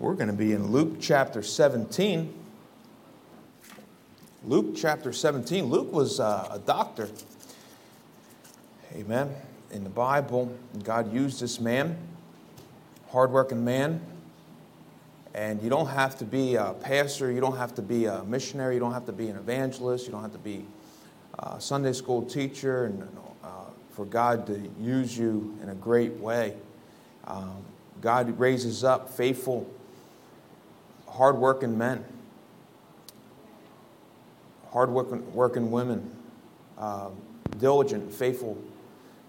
We're going to be in Luke chapter 17. Luke chapter 17. Luke was uh, a doctor. Amen. In the Bible, God used this man, hardworking man. And you don't have to be a pastor, you don't have to be a missionary, you don't have to be an evangelist, you don't have to be a Sunday school teacher, and uh, for God to use you in a great way. Um, God raises up faithful hardworking men, hardworking working women, uh, diligent, faithful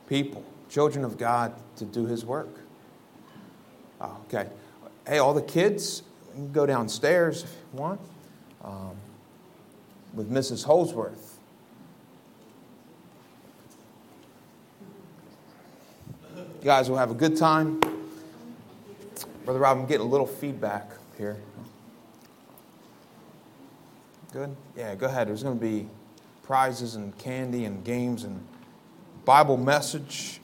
people, children of God to do His work. Uh, okay. Hey, all the kids, go downstairs if you want um, with Mrs. Holsworth. You guys will have a good time. Brother Rob, I'm getting a little feedback here. Good? Yeah, go ahead. There's going to be prizes and candy and games and Bible message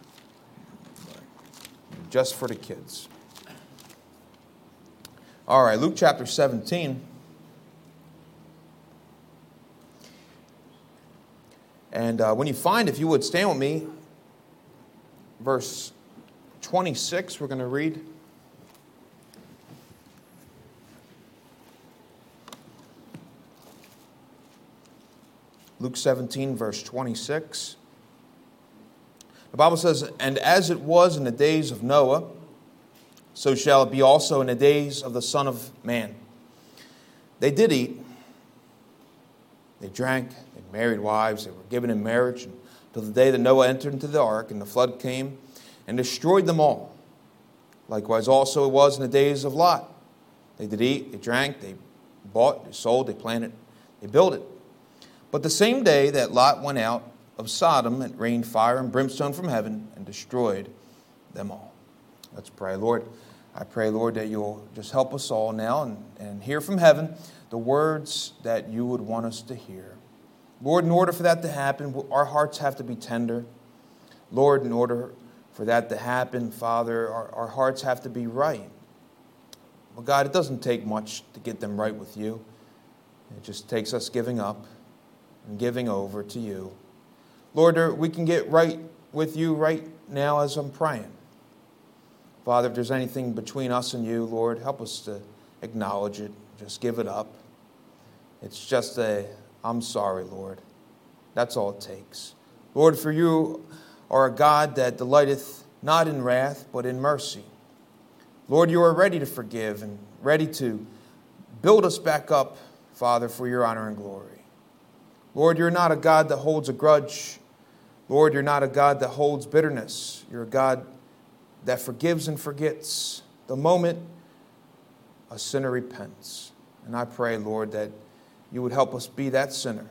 just for the kids. All right, Luke chapter 17. And uh, when you find, if you would stand with me, verse 26, we're going to read. Luke 17, verse 26. The Bible says, And as it was in the days of Noah, so shall it be also in the days of the Son of Man. They did eat, they drank, they married wives, they were given in marriage until the day that Noah entered into the ark, and the flood came and destroyed them all. Likewise, also it was in the days of Lot. They did eat, they drank, they bought, they sold, they planted, they built it. But the same day that Lot went out of Sodom, it rained fire and brimstone from heaven and destroyed them all. Let's pray. Lord, I pray, Lord, that you'll just help us all now and, and hear from heaven the words that you would want us to hear. Lord, in order for that to happen, our hearts have to be tender. Lord, in order for that to happen, Father, our, our hearts have to be right. Well, God, it doesn't take much to get them right with you. It just takes us giving up and giving over to you. Lord, er, we can get right with you right now as I'm praying. Father, if there's anything between us and you, Lord, help us to acknowledge it. Just give it up. It's just a, I'm sorry, Lord. That's all it takes. Lord, for you are a God that delighteth not in wrath, but in mercy. Lord, you are ready to forgive and ready to build us back up, Father, for your honor and glory. Lord, you're not a God that holds a grudge. Lord, you're not a God that holds bitterness. You're a God that forgives and forgets the moment a sinner repents. And I pray, Lord, that you would help us be that sinner.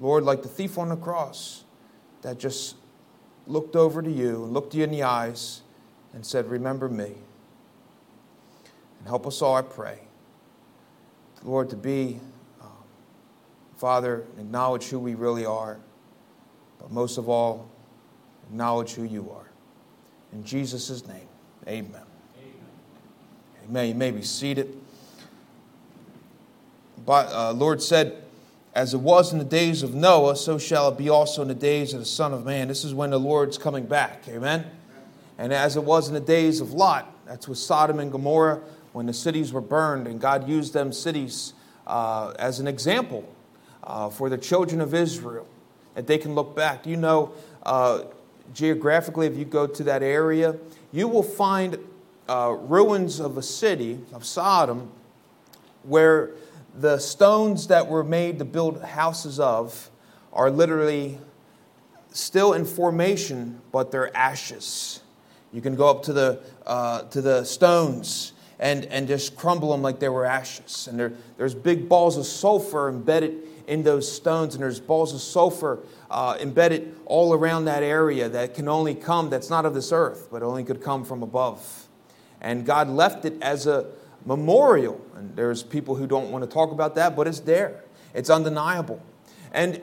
Lord, like the thief on the cross that just looked over to you and looked you in the eyes and said, Remember me. And help us all, I pray. Lord, to be Father, acknowledge who we really are, but most of all, acknowledge who you are. In Jesus' name, amen. Amen. amen. You may be seated. But uh, Lord said, as it was in the days of Noah, so shall it be also in the days of the Son of Man. This is when the Lord's coming back. Amen. And as it was in the days of Lot, that's with Sodom and Gomorrah, when the cities were burned, and God used them cities uh, as an example uh, for the children of Israel that they can look back. You know, uh, geographically, if you go to that area, you will find uh, ruins of a city, of Sodom, where the stones that were made to build houses of are literally still in formation, but they're ashes. You can go up to the, uh, to the stones and, and just crumble them like they were ashes. And there, there's big balls of sulfur embedded in those stones, and there's balls of sulfur uh, embedded all around that area that can only come, that's not of this earth, but only could come from above. And God left it as a memorial. And there's people who don't want to talk about that, but it's there, it's undeniable. And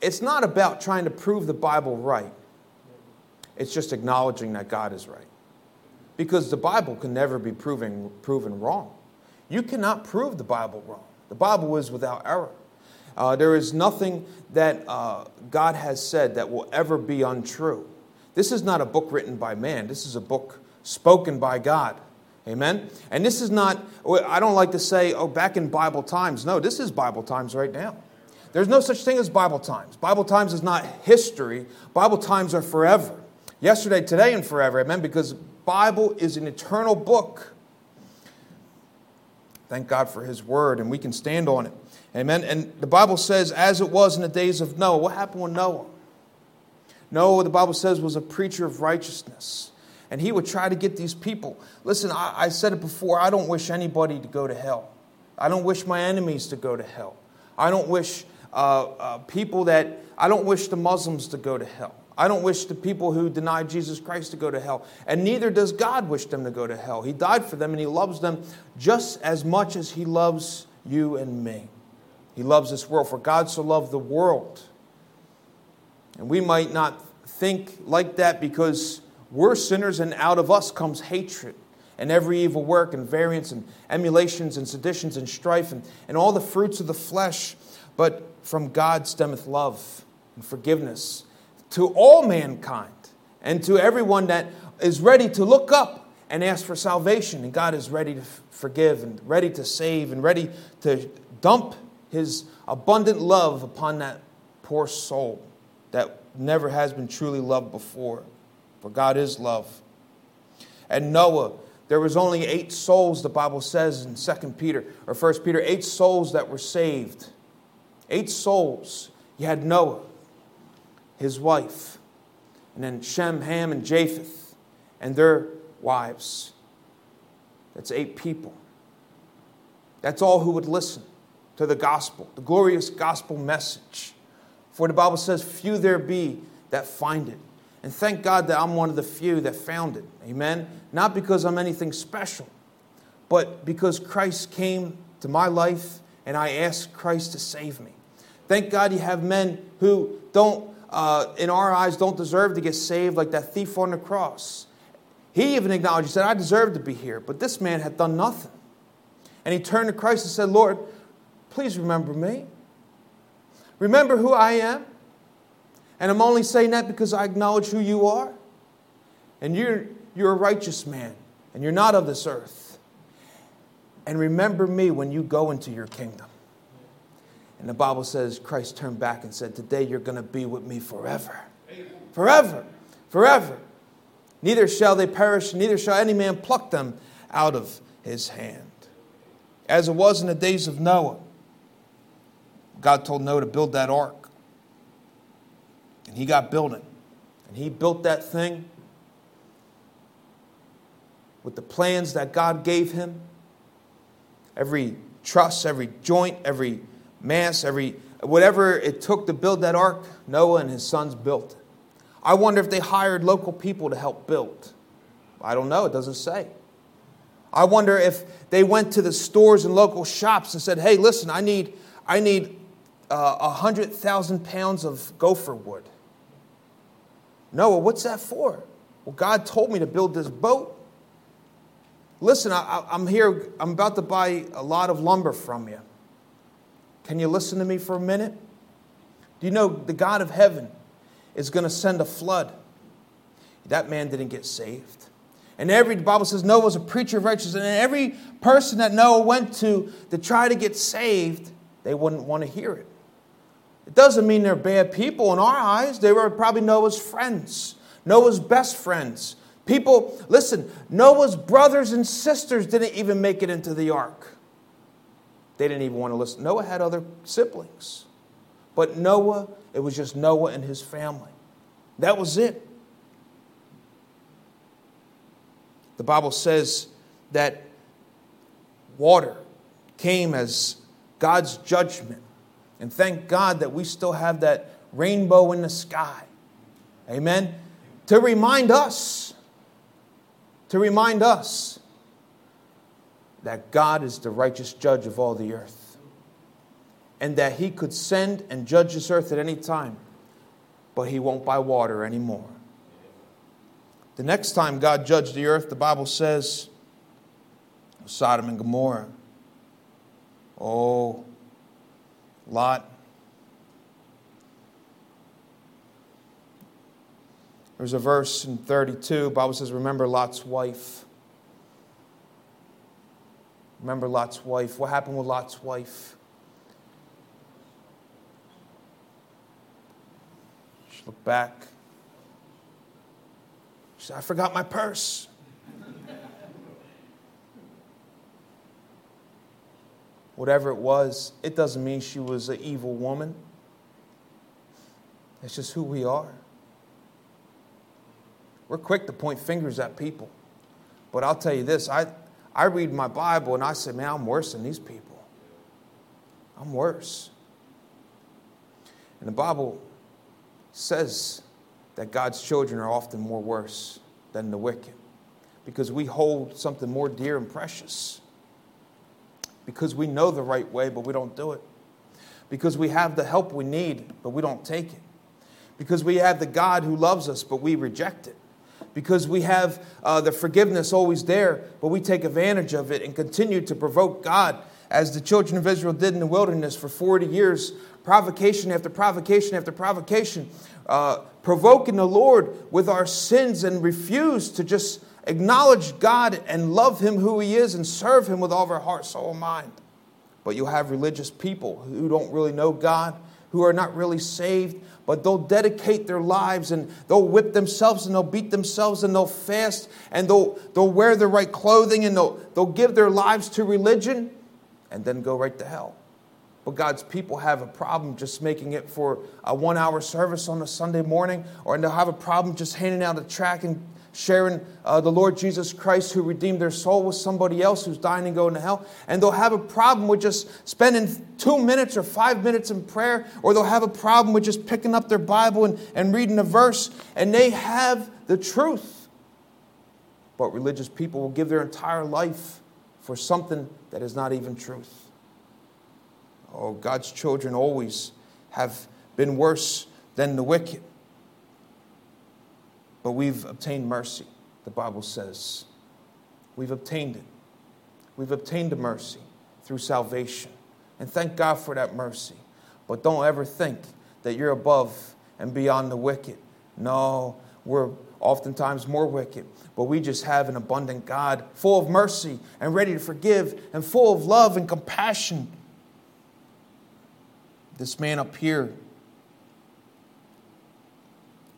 it's not about trying to prove the Bible right, it's just acknowledging that God is right. Because the Bible can never be proven, proven wrong. You cannot prove the Bible wrong. The Bible is without error. Uh, there is nothing that uh, God has said that will ever be untrue. This is not a book written by man, this is a book spoken by God. Amen? And this is not, I don't like to say, oh, back in Bible times. No, this is Bible times right now. There's no such thing as Bible times. Bible times is not history, Bible times are forever. Yesterday, today, and forever. Amen? Because Bible is an eternal book. Thank God for His word, and we can stand on it. Amen. And the Bible says, as it was in the days of Noah. What happened with Noah? Noah, the Bible says, was a preacher of righteousness. And he would try to get these people. Listen, I, I said it before I don't wish anybody to go to hell. I don't wish my enemies to go to hell. I don't wish uh, uh, people that, I don't wish the Muslims to go to hell. I don't wish the people who deny Jesus Christ to go to hell. And neither does God wish them to go to hell. He died for them and He loves them just as much as He loves you and me. He loves this world. For God so loved the world. And we might not think like that because we're sinners and out of us comes hatred and every evil work and variance and emulations and seditions and strife and, and all the fruits of the flesh. But from God stemmeth love and forgiveness to all mankind and to everyone that is ready to look up and ask for salvation. And God is ready to forgive and ready to save and ready to dump his abundant love upon that poor soul that never has been truly loved before. For God is love. And Noah, there was only eight souls, the Bible says in 2 Peter or 1 Peter, eight souls that were saved. Eight souls. You had Noah, his wife, and then Shem, Ham, and Japheth, and their wives. That's eight people. That's all who would listen to the gospel, the glorious gospel message. For the Bible says, Few there be that find it. And thank God that I'm one of the few that found it. Amen. Not because I'm anything special, but because Christ came to my life and I asked Christ to save me. Thank God you have men who don't, uh, in our eyes, don't deserve to get saved, like that thief on the cross. He even acknowledged, he said, I deserve to be here, but this man had done nothing. And he turned to Christ and said, Lord, Please remember me. Remember who I am. And I'm only saying that because I acknowledge who you are. And you're, you're a righteous man, and you're not of this earth. And remember me when you go into your kingdom. And the Bible says Christ turned back and said, Today you're going to be with me forever. Forever. Forever. Neither shall they perish, neither shall any man pluck them out of his hand. As it was in the days of Noah, God told Noah to build that ark. And he got building. And he built that thing with the plans that God gave him. Every truss, every joint, every mass, every whatever it took to build that ark, Noah and his sons built. I wonder if they hired local people to help build. I don't know, it doesn't say. I wonder if they went to the stores and local shops and said, "Hey, listen, I need I need uh, 100,000 pounds of gopher wood. Noah, what's that for? Well, God told me to build this boat. Listen, I, I'm here, I'm about to buy a lot of lumber from you. Can you listen to me for a minute? Do you know the God of heaven is going to send a flood? That man didn't get saved. And every the Bible says Noah was a preacher of righteousness, and every person that Noah went to to try to get saved, they wouldn't want to hear it. It doesn't mean they're bad people in our eyes. They were probably Noah's friends, Noah's best friends. People, listen, Noah's brothers and sisters didn't even make it into the ark. They didn't even want to listen. Noah had other siblings. But Noah, it was just Noah and his family. That was it. The Bible says that water came as God's judgment and thank God that we still have that rainbow in the sky. Amen. To remind us, to remind us that God is the righteous judge of all the earth. And that He could send and judge this earth at any time, but He won't by water anymore. The next time God judged the earth, the Bible says, Sodom and Gomorrah. Oh, Lot. There's a verse in 32, Bible says, Remember Lot's wife. Remember Lot's wife. What happened with Lot's wife? She looked back. She said, I forgot my purse. Whatever it was, it doesn't mean she was an evil woman. It's just who we are. We're quick to point fingers at people. But I'll tell you this I, I read my Bible and I say, man, I'm worse than these people. I'm worse. And the Bible says that God's children are often more worse than the wicked because we hold something more dear and precious. Because we know the right way, but we don't do it. Because we have the help we need, but we don't take it. Because we have the God who loves us, but we reject it because we have uh, the forgiveness always there, but we take advantage of it and continue to provoke God as the children of Israel did in the wilderness for 40 years, provocation after provocation after provocation, uh, provoking the Lord with our sins and refuse to just acknowledge God and love Him who He is and serve Him with all of our heart, soul, and mind. But you'll have religious people who don't really know God, who are not really saved, but they'll dedicate their lives and they'll whip themselves and they'll beat themselves and they'll fast and they'll, they'll wear the right clothing and they'll, they'll give their lives to religion and then go right to hell. But God's people have a problem just making it for a one hour service on a Sunday morning, or they'll have a problem just handing out a track and sharing uh, the Lord Jesus Christ who redeemed their soul with somebody else who's dying and going to hell. And they'll have a problem with just spending two minutes or five minutes in prayer, or they'll have a problem with just picking up their Bible and, and reading a verse, and they have the truth. But religious people will give their entire life for something that is not even truth. Oh, God's children always have been worse than the wicked. But we've obtained mercy, the Bible says. We've obtained it. We've obtained the mercy through salvation. And thank God for that mercy. But don't ever think that you're above and beyond the wicked. No, we're oftentimes more wicked. But we just have an abundant God, full of mercy and ready to forgive, and full of love and compassion. This man up here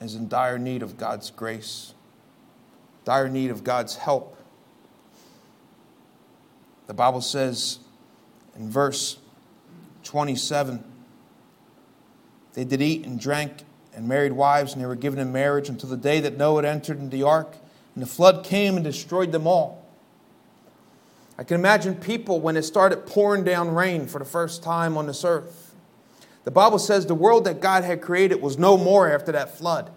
is in dire need of God's grace, dire need of God's help. The Bible says in verse 27 they did eat and drank and married wives, and they were given in marriage until the day that Noah entered into the ark, and the flood came and destroyed them all. I can imagine people when it started pouring down rain for the first time on this earth the Bible says the world that God had created was no more after that flood.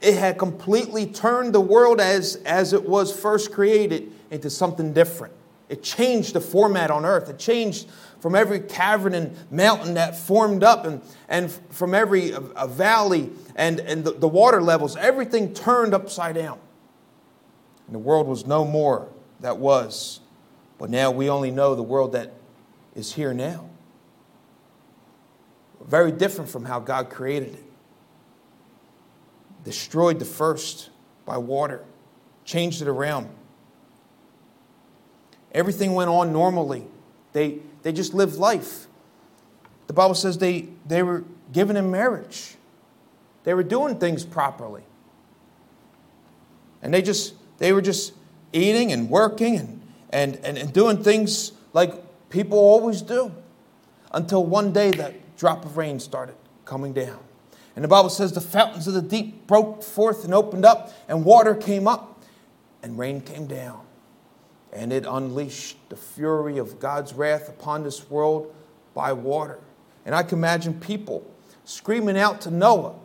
It had completely turned the world as, as it was first created into something different. It changed the format on earth. It changed from every cavern and mountain that formed up and, and from every a, a valley and, and the, the water levels. Everything turned upside down. And the world was no more that was. But now we only know the world that is here now. Very different from how God created it. Destroyed the first by water, changed it around. Everything went on normally. They, they just lived life. The Bible says they, they were given in marriage. They were doing things properly. And they just they were just eating and working and, and, and, and doing things like people always do. Until one day that drop of rain started coming down. And the Bible says the fountains of the deep broke forth and opened up, and water came up, and rain came down. And it unleashed the fury of God's wrath upon this world by water. And I can imagine people screaming out to Noah,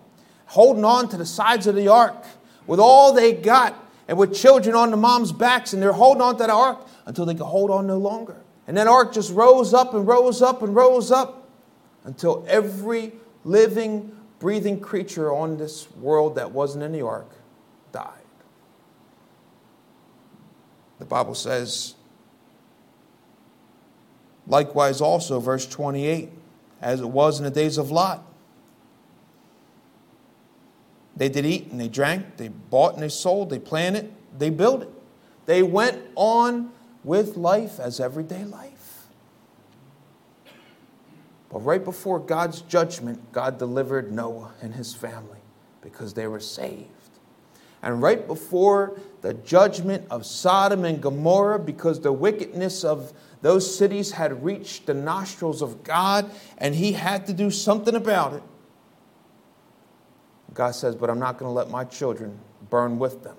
holding on to the sides of the ark with all they got, and with children on the mom's backs, and they're holding on to the ark until they could hold on no longer. And that ark just rose up and rose up and rose up until every living, breathing creature on this world that wasn't in the ark died. The Bible says Likewise, also, verse 28, as it was in the days of Lot. They did eat and they drank, they bought and they sold, they planted, they built it. They went on with life as everyday life. But right before God's judgment, God delivered Noah and his family because they were saved. And right before the judgment of Sodom and Gomorrah, because the wickedness of those cities had reached the nostrils of God and he had to do something about it, God says, But I'm not going to let my children burn with them.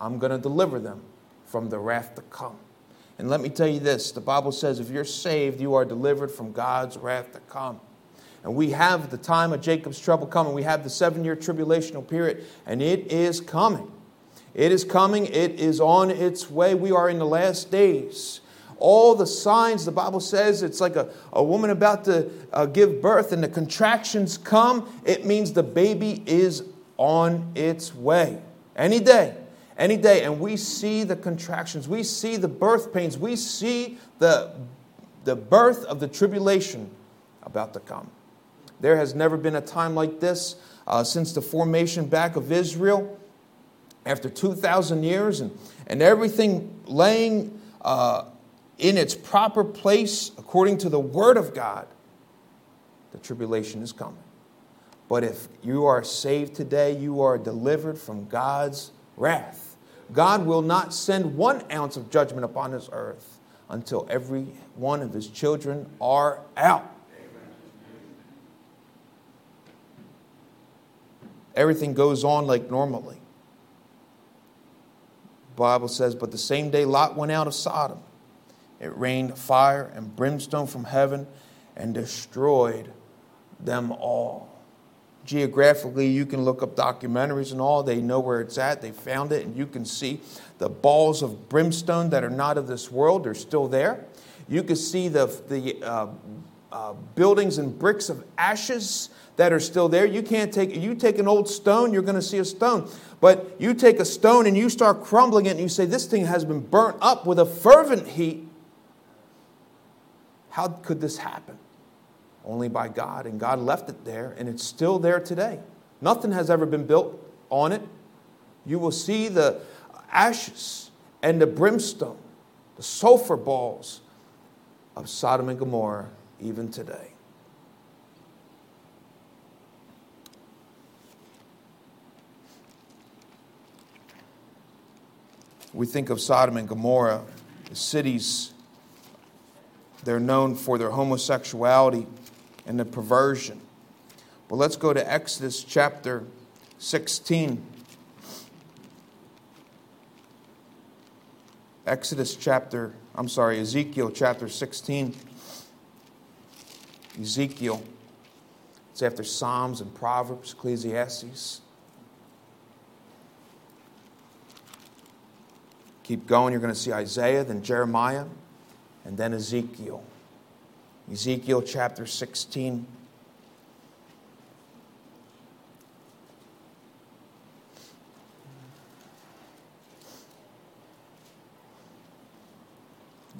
I'm going to deliver them from the wrath to come. And let me tell you this the Bible says, if you're saved, you are delivered from God's wrath to come. And we have the time of Jacob's trouble coming. We have the seven year tribulational period, and it is coming. It is coming. It is on its way. We are in the last days. All the signs, the Bible says, it's like a, a woman about to uh, give birth, and the contractions come. It means the baby is on its way any day any day, and we see the contractions, we see the birth pains, we see the, the birth of the tribulation about to come. There has never been a time like this uh, since the formation back of Israel after 2,000 years and, and everything laying uh, in its proper place according to the Word of God. The tribulation is coming. But if you are saved today, you are delivered from God's wrath. God will not send one ounce of judgment upon this earth until every one of his children are out. Everything goes on like normally. Bible says, but the same day Lot went out of Sodom, it rained fire and brimstone from heaven and destroyed them all geographically. You can look up documentaries and all. They know where it's at. They found it, and you can see the balls of brimstone that are not of this world. They're still there. You can see the, the uh, uh, buildings and bricks of ashes that are still there. You can't take, you take an old stone, you're going to see a stone. But you take a stone and you start crumbling it and you say, This thing has been burnt up with a fervent heat. How could this happen? Only by God. And God left it there, and it's still there today. Nothing has ever been built on it. You will see the ashes and the brimstone, the sulfur balls of Sodom and Gomorrah even today. We think of Sodom and Gomorrah, the cities, they're known for their homosexuality and the perversion. But let's go to Exodus chapter 16. Exodus chapter, I'm sorry, Ezekiel chapter 16. Ezekiel. It's after Psalms and Proverbs, Ecclesiastes. Keep going, you're going to see Isaiah, then Jeremiah, and then Ezekiel. Ezekiel chapter 16.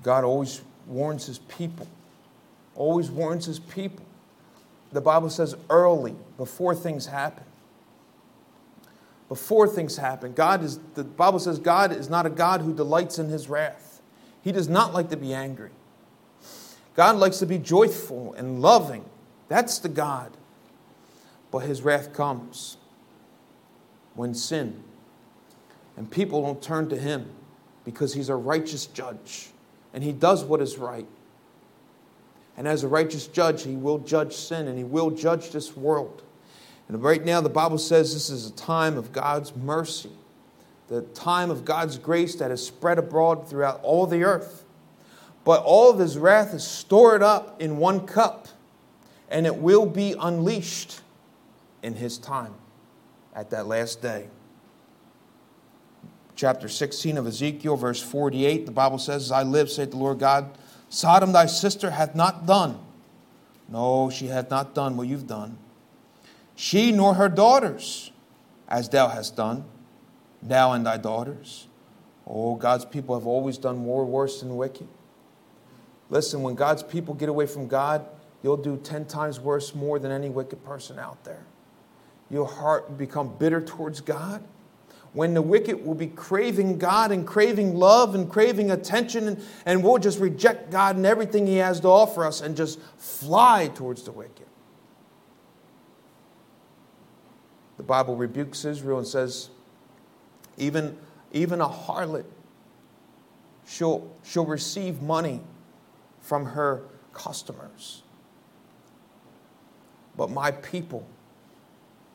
God always warns his people, always warns his people. The Bible says early, before things happen. Before things happen, God is, the Bible says God is not a God who delights in his wrath. He does not like to be angry. God likes to be joyful and loving. That's the God. But his wrath comes when sin and people don't turn to him because he's a righteous judge and he does what is right. And as a righteous judge, he will judge sin and he will judge this world. And right now, the Bible says this is a time of God's mercy, the time of God's grace that is spread abroad throughout all the earth. But all of his wrath is stored up in one cup, and it will be unleashed in his time at that last day. Chapter 16 of Ezekiel, verse 48, the Bible says, As I live, saith the Lord God, Sodom thy sister hath not done. No, she hath not done what you've done. She nor her daughters, as thou hast done, thou and thy daughters. Oh, God's people have always done more worse than wicked. Listen, when God's people get away from God, you'll do 10 times worse more than any wicked person out there. Your heart will become bitter towards God. When the wicked will be craving God and craving love and craving attention, and, and we'll just reject God and everything He has to offer us and just fly towards the wicked. The Bible rebukes Israel and says, even, even a harlot, she'll, she'll receive money from her customers. But my people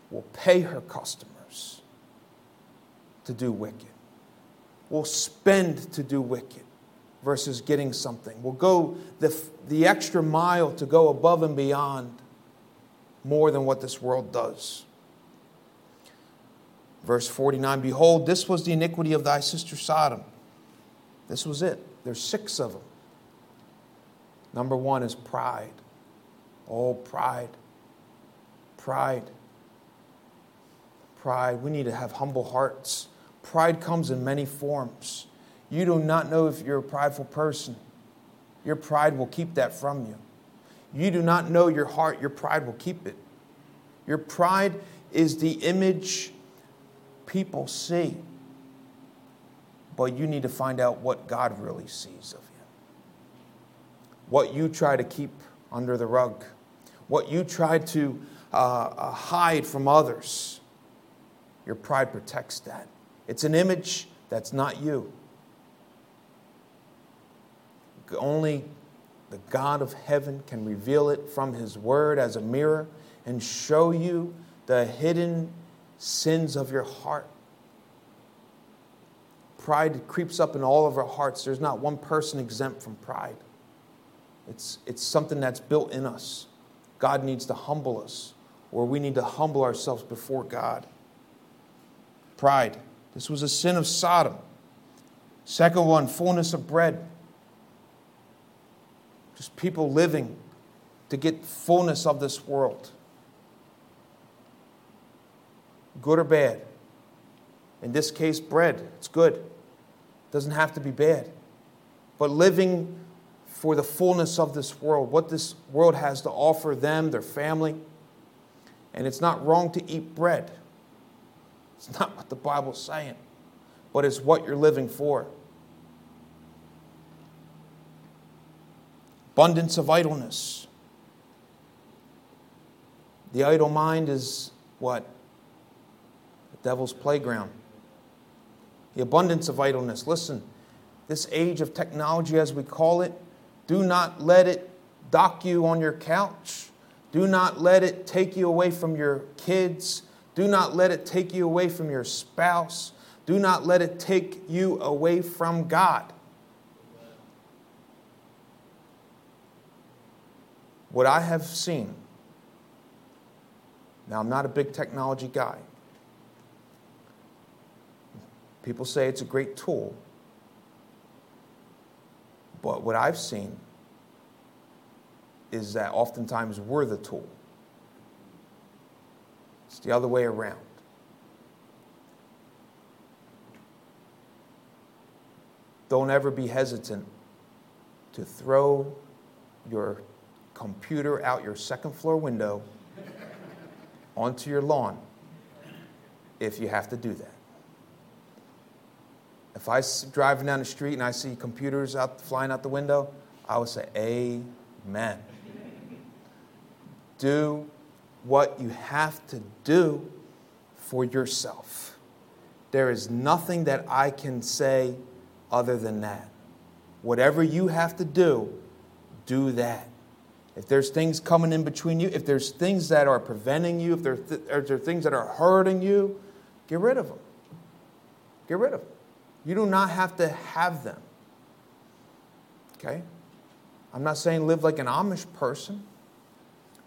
will pay her customers to do wicked, will spend to do wicked versus getting something, will go the, the extra mile to go above and beyond more than what this world does. Verse 49 Behold, this was the iniquity of thy sister Sodom. This was it. There's six of them. Number one is pride. Oh, pride. Pride. Pride. We need to have humble hearts. Pride comes in many forms. You do not know if you're a prideful person. Your pride will keep that from you. You do not know your heart, your pride will keep it. Your pride is the image people see. But you need to find out what God really sees of you. What you try to keep under the rug, what you try to uh, uh, hide from others. Your pride protects that. It's an image that's not you. Only the God of heaven can reveal it from His Word as a mirror and show you the hidden sins of your heart. Pride creeps up in all of our hearts. There's not one person exempt from pride. It's, it's something that's built in us. God needs to humble us, or we need to humble ourselves before God. Pride. This was a sin of Sodom. Second one, fullness of bread. Just people living to get fullness of this world good or bad. In this case, bread. It's good. It doesn't have to be bad. But living for the fullness of this world, what this world has to offer them, their family. And it's not wrong to eat bread. It's not what the Bible's saying, but it's what you're living for. Abundance of idleness. The idle mind is what? The devil's playground. The abundance of idleness. Listen, this age of technology, as we call it, do not let it dock you on your couch. Do not let it take you away from your kids. Do not let it take you away from your spouse. Do not let it take you away from God. What I have seen, now I'm not a big technology guy, People say it's a great tool. But what I've seen is that oftentimes we're the tool. It's the other way around. Don't ever be hesitant to throw your computer out your second floor window onto your lawn if you have to do that. If I driving down the street and I see computers out flying out the window, I would say, Amen. do what you have to do for yourself. There is nothing that I can say other than that. Whatever you have to do, do that. If there's things coming in between you, if there's things that are preventing you, if there, th- if there are things that are hurting you, get rid of them. Get rid of them. You do not have to have them. Okay? I'm not saying live like an Amish person,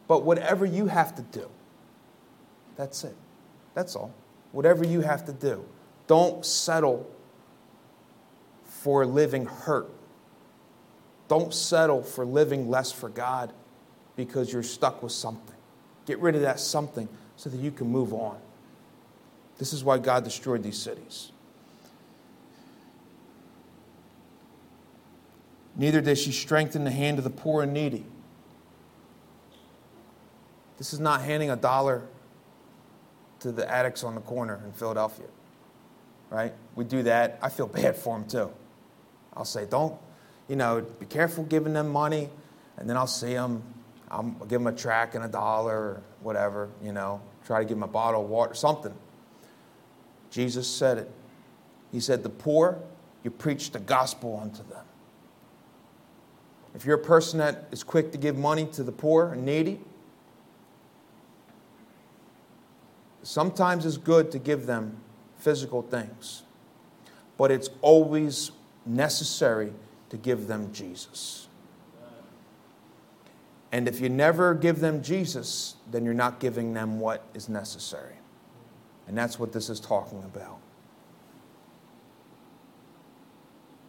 but whatever you have to do, that's it. That's all. Whatever you have to do. Don't settle for living hurt. Don't settle for living less for God because you're stuck with something. Get rid of that something so that you can move on. This is why God destroyed these cities. Neither did she strengthen the hand of the poor and needy. This is not handing a dollar to the addicts on the corner in Philadelphia, right? We do that. I feel bad for them too. I'll say, don't, you know, be careful giving them money. And then I'll see them, I'll give them a track and a dollar or whatever, you know, try to give them a bottle of water, something. Jesus said it. He said, The poor, you preach the gospel unto them. If you're a person that is quick to give money to the poor and needy, sometimes it's good to give them physical things, but it's always necessary to give them Jesus. And if you never give them Jesus, then you're not giving them what is necessary. And that's what this is talking about.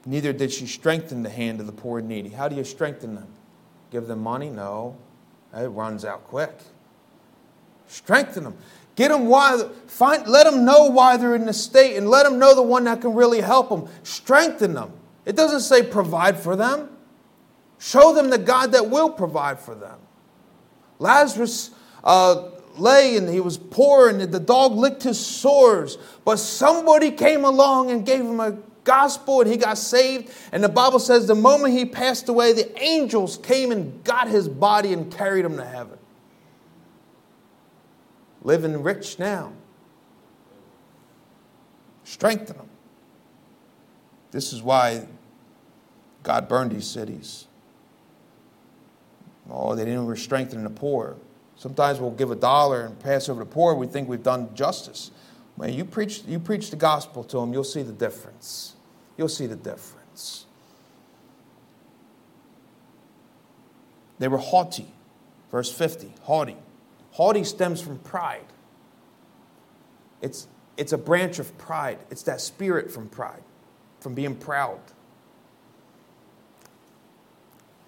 Neither did she strengthen the hand of the poor and needy. How do you strengthen them? Give them money? No. It runs out quick. Strengthen them. Get them why, find, let them know why they're in the state and let them know the one that can really help them. Strengthen them. It doesn't say provide for them. Show them the God that will provide for them. Lazarus uh, lay and he was poor and the dog licked his sores, but somebody came along and gave him a gospel and he got saved. And the Bible says the moment he passed away, the angels came and got his body and carried him to heaven. Living rich now. Strengthen them. This is why God burned these cities. Oh, they didn't strengthen the poor. Sometimes we'll give a dollar and pass over the poor. We think we've done justice. Man, you preach, you preach the gospel to them, you'll see the difference you'll see the difference. They were haughty. Verse 50, haughty. Haughty stems from pride. It's, it's a branch of pride. It's that spirit from pride, from being proud.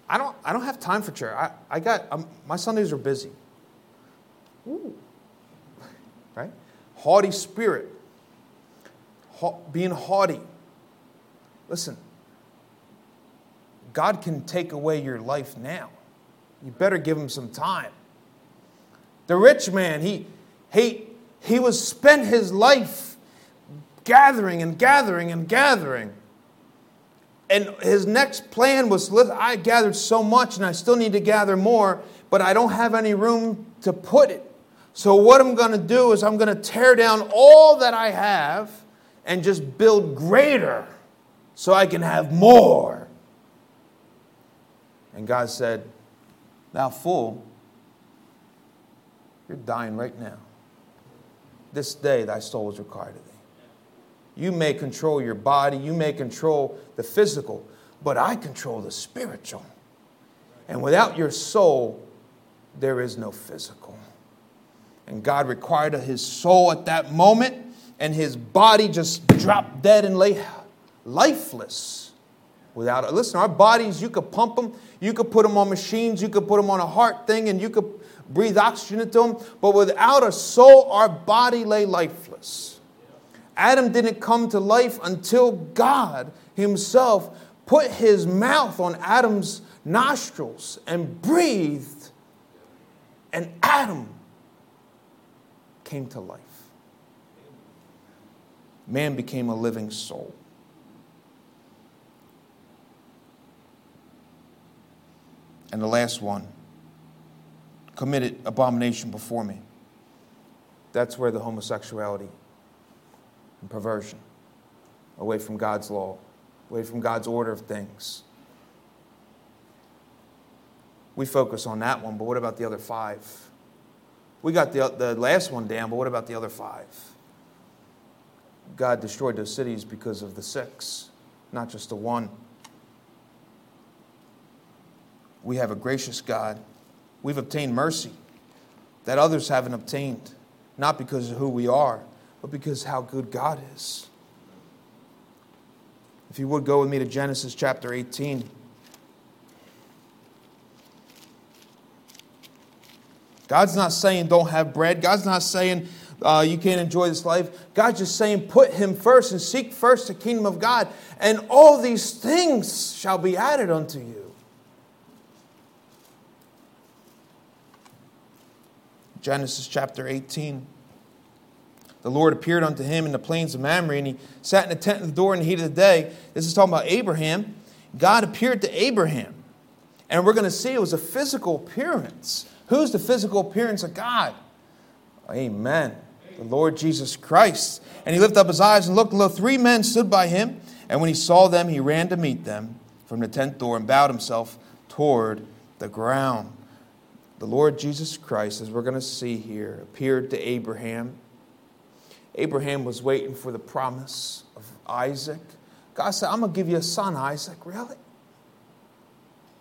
I don't, I don't have time for church. I, I got, um, my Sundays are busy. Ooh. Right? Haughty spirit. Ha- being haughty. Listen, God can take away your life now. You better give him some time. The rich man, he, he, he was spent his life gathering and gathering and gathering. And his next plan was I gathered so much and I still need to gather more, but I don't have any room to put it. So, what I'm going to do is I'm going to tear down all that I have and just build greater so I can have more. And God said, Thou fool, you're dying right now. This day thy soul is required of thee. You may control your body, you may control the physical, but I control the spiritual. And without your soul, there is no physical. And God required of his soul at that moment, and his body just dropped dead and lay lifeless without it. Listen, our bodies, you could pump them, you could put them on machines, you could put them on a heart thing, and you could breathe oxygen into them, but without a soul, our body lay lifeless. Adam didn't come to life until God Himself put His mouth on Adam's nostrils and breathed, and Adam came to life. Man became a living soul. And the last one committed abomination before me. That's where the homosexuality and perversion, away from God's law, away from God's order of things. We focus on that one, but what about the other five? We got the, the last one down, but what about the other five? God destroyed those cities because of the six, not just the one we have a gracious God. We've obtained mercy that others haven't obtained, not because of who we are, but because how good God is. If you would go with me to Genesis chapter 18. God's not saying don't have bread. God's not saying uh, you can't enjoy this life. God's just saying, put Him first and seek first the kingdom of God, and all these things shall be added unto you. Genesis chapter 18. The Lord appeared unto him in the plains of Mamre, and he sat in the tent of the door in the heat of the day. This is talking about Abraham. God appeared to Abraham. And we're going to see it was a physical appearance. Who's the physical appearance of God? Amen. The Lord Jesus Christ. And he lifted up his eyes and looked, and lo, three men stood by him. And when he saw them, he ran to meet them from the tent door and bowed himself toward the ground. The Lord Jesus Christ, as we're going to see here, appeared to Abraham. Abraham was waiting for the promise of Isaac. God said, I'm going to give you a son, Isaac. Really?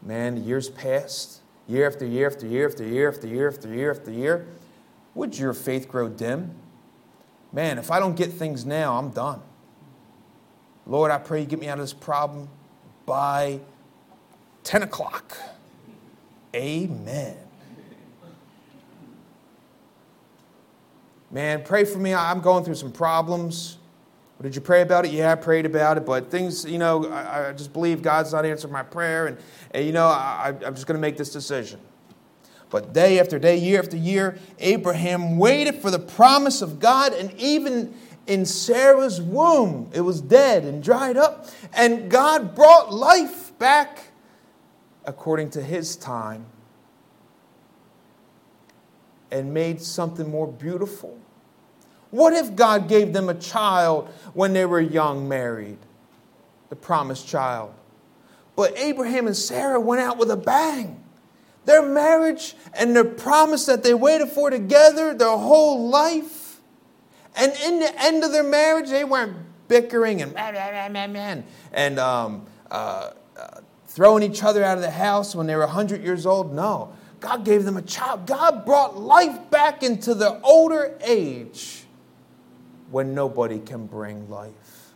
Man, years passed, year after year after year after year after year after year after year. Would your faith grow dim? Man, if I don't get things now, I'm done. Lord, I pray you get me out of this problem by 10 o'clock. Amen. Man, pray for me. I'm going through some problems. Did you pray about it? Yeah, I prayed about it, but things, you know, I, I just believe God's not answering my prayer, and, and you know, I, I'm just going to make this decision. But day after day, year after year, Abraham waited for the promise of God, and even in Sarah's womb, it was dead and dried up. And God brought life back according to his time and made something more beautiful. What if God gave them a child when they were young, married? The promised child. But Abraham and Sarah went out with a bang. Their marriage and their promise that they waited for together their whole life. And in the end of their marriage, they weren't bickering and man, man, man, man, and um, uh, uh, throwing each other out of the house when they were 100 years old. No, God gave them a child. God brought life back into the older age when nobody can bring life.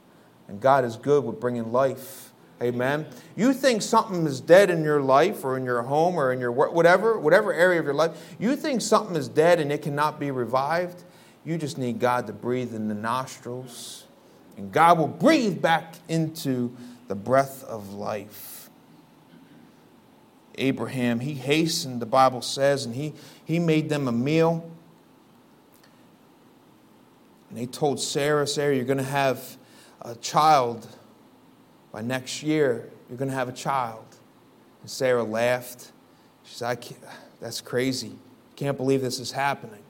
And God is good with bringing life. Amen. You think something is dead in your life or in your home or in your whatever, whatever area of your life, you think something is dead and it cannot be revived. You just need God to breathe in the nostrils, and God will breathe back into the breath of life. Abraham, he hastened, the Bible says, and he, he made them a meal. And they told Sarah, Sarah, you're going to have a child by next year. You're going to have a child. And Sarah laughed. She said, "I That's crazy. Can't believe this is happening.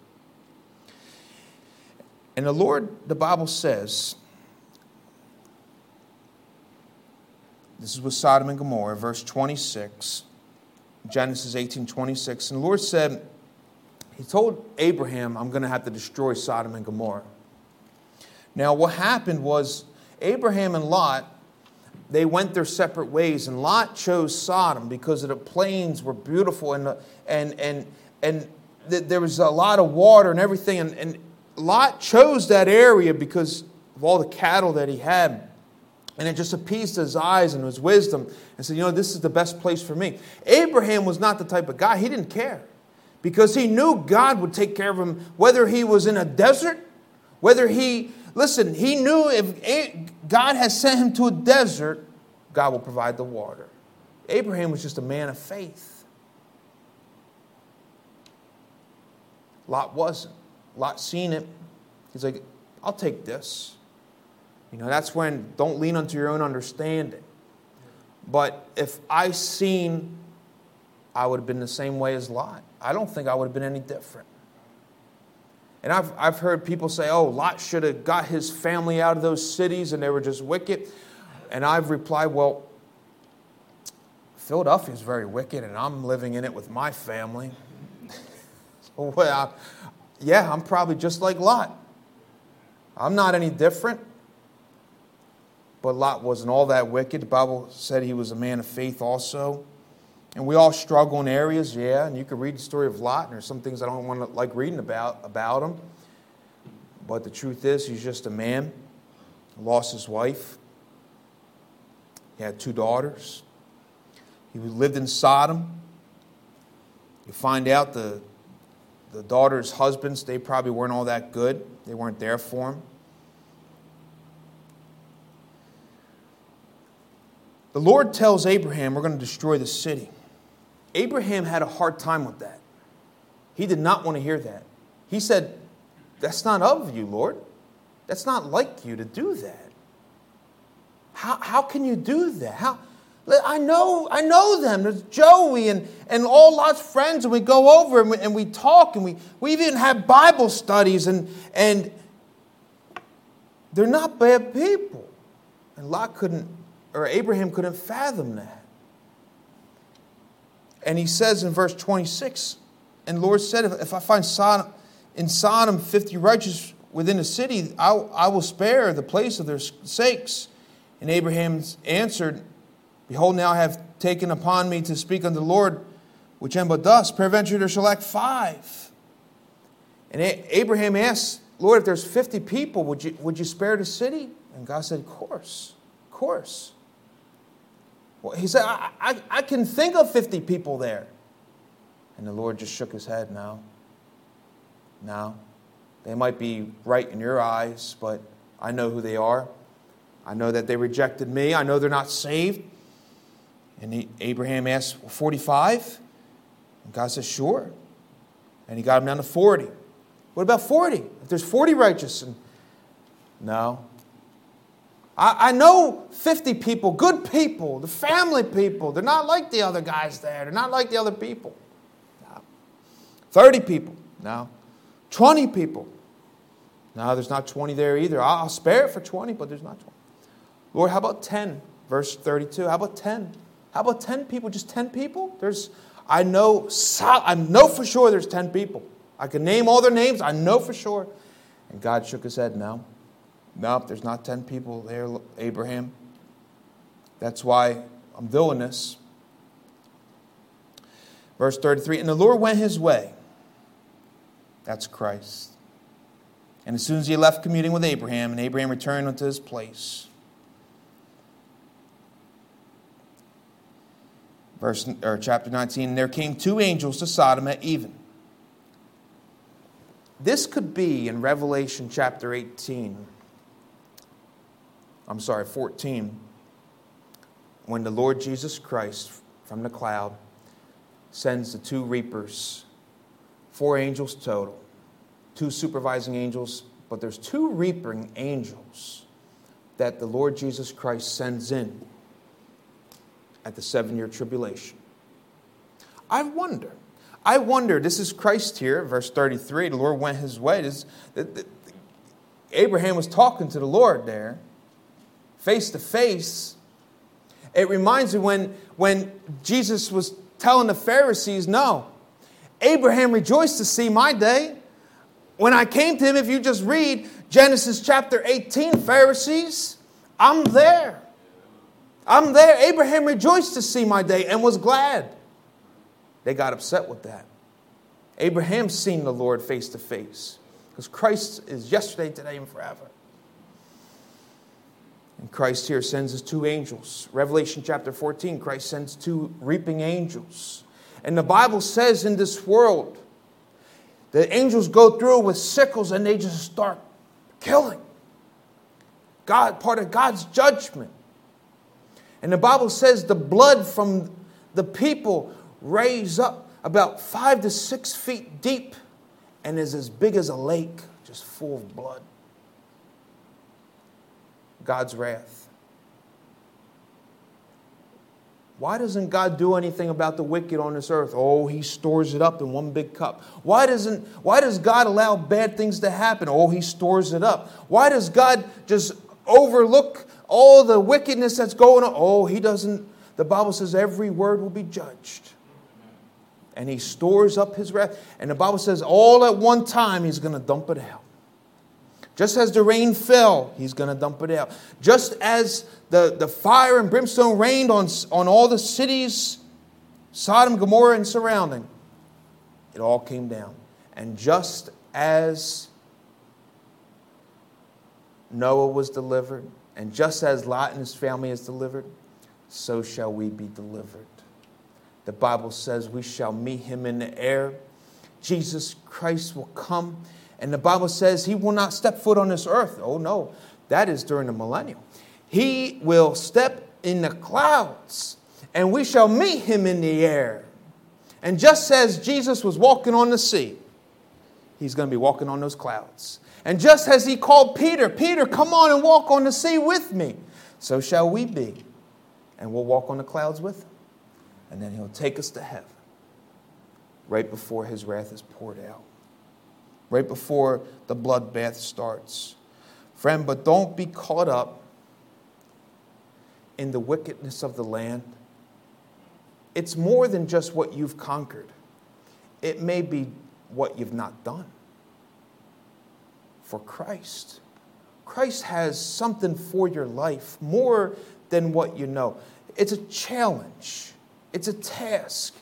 And the Lord, the Bible says, this is with Sodom and Gomorrah, verse 26, Genesis 18 26. And the Lord said, He told Abraham, I'm going to have to destroy Sodom and Gomorrah. Now, what happened was Abraham and Lot, they went their separate ways, and Lot chose Sodom because the plains were beautiful and, and, and, and there was a lot of water and everything. And, and Lot chose that area because of all the cattle that he had. And it just appeased his eyes and his wisdom and said, You know, this is the best place for me. Abraham was not the type of guy, he didn't care because he knew God would take care of him, whether he was in a desert, whether he Listen, he knew if God has sent him to a desert, God will provide the water. Abraham was just a man of faith. Lot wasn't. Lot seen it. He's like, I'll take this. You know, that's when don't lean unto your own understanding. But if I seen, I would have been the same way as Lot. I don't think I would have been any different. And I've, I've heard people say, oh, Lot should have got his family out of those cities and they were just wicked. And I've replied, well, Philadelphia is very wicked and I'm living in it with my family. well, yeah, I'm probably just like Lot. I'm not any different. But Lot wasn't all that wicked. The Bible said he was a man of faith also. And we all struggle in areas, yeah, and you can read the story of Lot, and there's some things I don't want to like reading about, about him. But the truth is, he's just a man, lost his wife, he had two daughters, he lived in Sodom. You find out the the daughter's husbands, they probably weren't all that good. They weren't there for him. The Lord tells Abraham, We're going to destroy the city. Abraham had a hard time with that. He did not want to hear that. He said, That's not of you, Lord. That's not like you to do that. How, how can you do that? How, I know, I know them. There's Joey and, and all Lot's friends, and we go over and we, and we talk, and we, we even have Bible studies, and, and they're not bad people. And Lot couldn't, or Abraham couldn't fathom that. And he says in verse 26, and Lord said, If I find Sodom, in Sodom 50 righteous within the city, I, I will spare the place of their sakes. And Abraham answered, Behold, now I have taken upon me to speak unto the Lord, which am but dust. Peradventure there shall lack five. And Abraham asked, Lord, if there's 50 people, would you, would you spare the city? And God said, Of course, of course. Well, he said, I, I, I can think of 50 people there. And the Lord just shook his head, now. Now, They might be right in your eyes, but I know who they are. I know that they rejected me. I know they're not saved. And he, Abraham asked, 45? And God says, Sure. And he got him down to 40. What about 40? If there's 40 righteous, and no. I, I know 50 people, good people, the family people. They're not like the other guys there. They're not like the other people. No. 30 people. No. 20 people. No, there's not 20 there either. I'll spare it for 20, but there's not 20. Lord, how about 10? Verse 32. How about 10? How about 10 people? Just 10 people? There's, I know, I know for sure there's 10 people. I can name all their names. I know for sure. And God shook his head, no. Nope, there's not 10 people there, Abraham. That's why I'm doing this. Verse 33 And the Lord went his way. That's Christ. And as soon as he left communing with Abraham, and Abraham returned unto his place, verse or chapter 19 there came two angels to sodom at even this could be in revelation chapter 18 i'm sorry 14 when the lord jesus christ from the cloud sends the two reapers four angels total two supervising angels but there's two reaping angels that the lord jesus christ sends in at the seven year tribulation. I wonder. I wonder, this is Christ here, verse 33. The Lord went his way. This, Abraham was talking to the Lord there, face to face. It reminds me when, when Jesus was telling the Pharisees, No, Abraham rejoiced to see my day. When I came to him, if you just read Genesis chapter 18, Pharisees, I'm there. I'm there. Abraham rejoiced to see my day and was glad. They got upset with that. Abraham's seen the Lord face to face because Christ is yesterday, today, and forever. And Christ here sends his two angels. Revelation chapter 14, Christ sends two reaping angels. And the Bible says in this world, the angels go through with sickles and they just start killing. God, part of God's judgment. And the Bible says the blood from the people raise up about five to six feet deep and is as big as a lake, just full of blood. God's wrath. Why doesn't God do anything about the wicked on this earth? Oh, he stores it up in one big cup. Why doesn't why does God allow bad things to happen? Oh, he stores it up. Why does God just overlook all the wickedness that's going on. Oh, he doesn't. The Bible says every word will be judged. And he stores up his wrath. And the Bible says all at one time he's going to dump it out. Just as the rain fell, he's going to dump it out. Just as the, the fire and brimstone rained on, on all the cities, Sodom, Gomorrah, and surrounding, it all came down. And just as Noah was delivered, and just as Lot and his family is delivered, so shall we be delivered. The Bible says we shall meet him in the air. Jesus Christ will come. And the Bible says he will not step foot on this earth. Oh, no, that is during the millennium. He will step in the clouds, and we shall meet him in the air. And just as Jesus was walking on the sea, he's going to be walking on those clouds. And just as he called Peter, Peter, come on and walk on the sea with me, so shall we be. And we'll walk on the clouds with him. And then he'll take us to heaven right before his wrath is poured out, right before the bloodbath starts. Friend, but don't be caught up in the wickedness of the land. It's more than just what you've conquered, it may be what you've not done for Christ. Christ has something for your life more than what you know. It's a challenge, it's a task,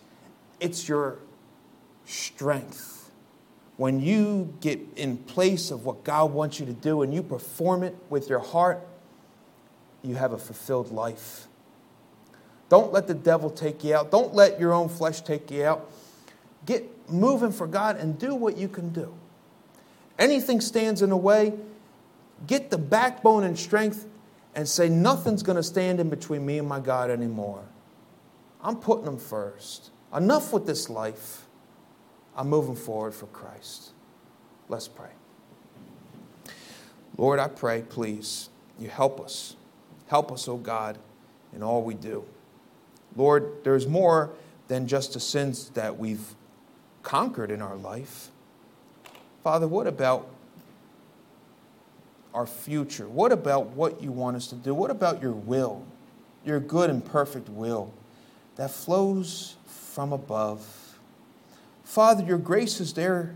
it's your strength. When you get in place of what God wants you to do and you perform it with your heart, you have a fulfilled life. Don't let the devil take you out. Don't let your own flesh take you out. Get moving for God and do what you can do. Anything stands in the way, get the backbone and strength and say, Nothing's going to stand in between me and my God anymore. I'm putting Him first. Enough with this life. I'm moving forward for Christ. Let's pray. Lord, I pray, please, you help us. Help us, O oh God, in all we do. Lord, there's more than just the sins that we've conquered in our life. Father, what about our future? What about what you want us to do? What about your will, your good and perfect will that flows from above? Father, your grace is there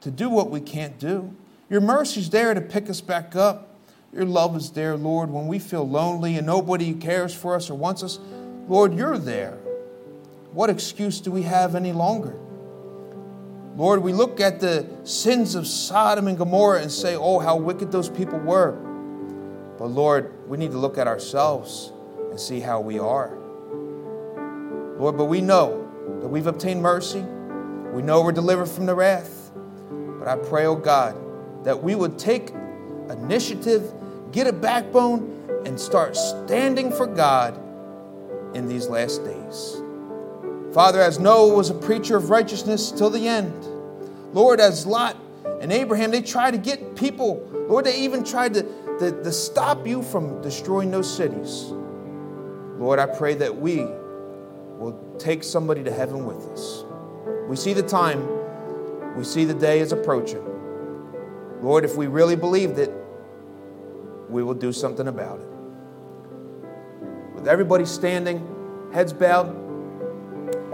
to do what we can't do. Your mercy is there to pick us back up. Your love is there, Lord, when we feel lonely and nobody cares for us or wants us. Lord, you're there. What excuse do we have any longer? Lord, we look at the sins of Sodom and Gomorrah and say, oh, how wicked those people were. But Lord, we need to look at ourselves and see how we are. Lord, but we know that we've obtained mercy. We know we're delivered from the wrath. But I pray, oh God, that we would take initiative, get a backbone, and start standing for God in these last days. Father, as Noah was a preacher of righteousness till the end, Lord, as Lot and Abraham, they tried to get people, Lord, they even tried to, to, to stop you from destroying those cities. Lord, I pray that we take somebody to heaven with us. We see the time, we see the day is approaching. Lord, if we really believed it, we will do something about it. With everybody standing, heads bowed,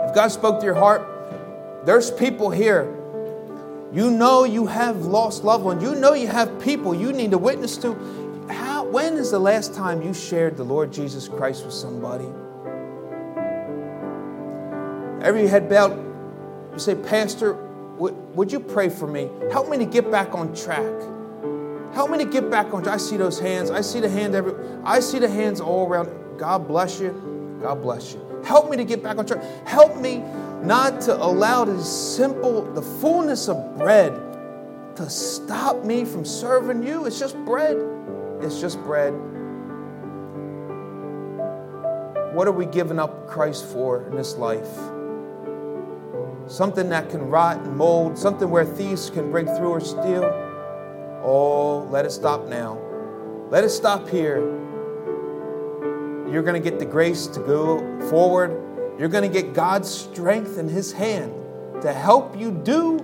if God spoke to your heart, there's people here. You know you have lost loved ones. You know you have people you need to witness to. How, when is the last time you shared the Lord Jesus Christ with somebody? Every head bowed, you say, Pastor, would, would you pray for me? Help me to get back on track. Help me to get back on track. I see those hands. I see the hand every I see the hands all around. God bless you. God bless you. Help me to get back on track. Help me not to allow the simple, the fullness of bread to stop me from serving you. It's just bread. It's just bread. What are we giving up Christ for in this life? Something that can rot and mold, something where thieves can break through or steal. Oh, let it stop now. Let it stop here. You're going to get the grace to go forward. You're going to get God's strength in His hand to help you do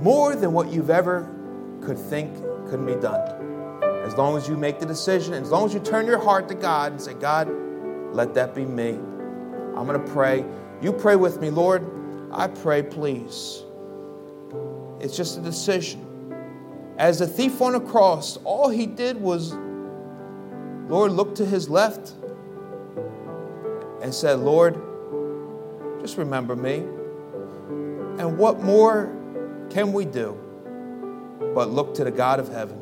more than what you've ever could think couldn't be done. As long as you make the decision, as long as you turn your heart to God and say, God, let that be me. I'm going to pray. You pray with me, Lord. I pray, please. It's just a decision. As the thief on the cross, all he did was, Lord, look to his left and said, Lord, just remember me. And what more can we do but look to the God of heaven?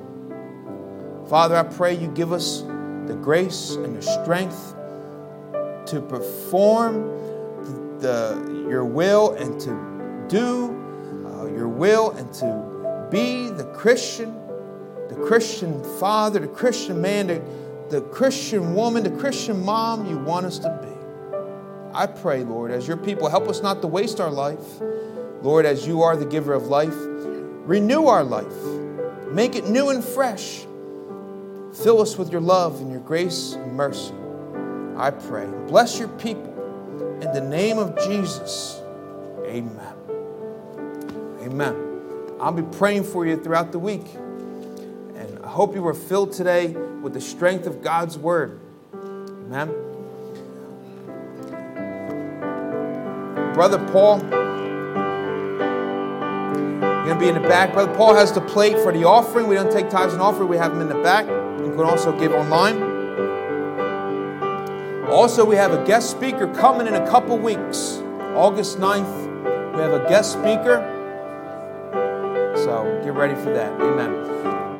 Father, I pray you give us the grace and the strength to perform the, your will and to do uh, your will and to be the Christian, the Christian father, the Christian man, the, the Christian woman, the Christian mom you want us to be. I pray, Lord, as your people, help us not to waste our life. Lord, as you are the giver of life, renew our life, make it new and fresh. Fill us with your love and your grace and mercy. I pray. Bless your people. In the name of Jesus, amen. Amen. I'll be praying for you throughout the week. And I hope you were filled today with the strength of God's word. Amen. Brother Paul, you're going to be in the back. Brother Paul has the plate for the offering. We don't take tithes and offering, we have them in the back. You can also give online. Also, we have a guest speaker coming in a couple weeks. August 9th, we have a guest speaker. So get ready for that. Amen.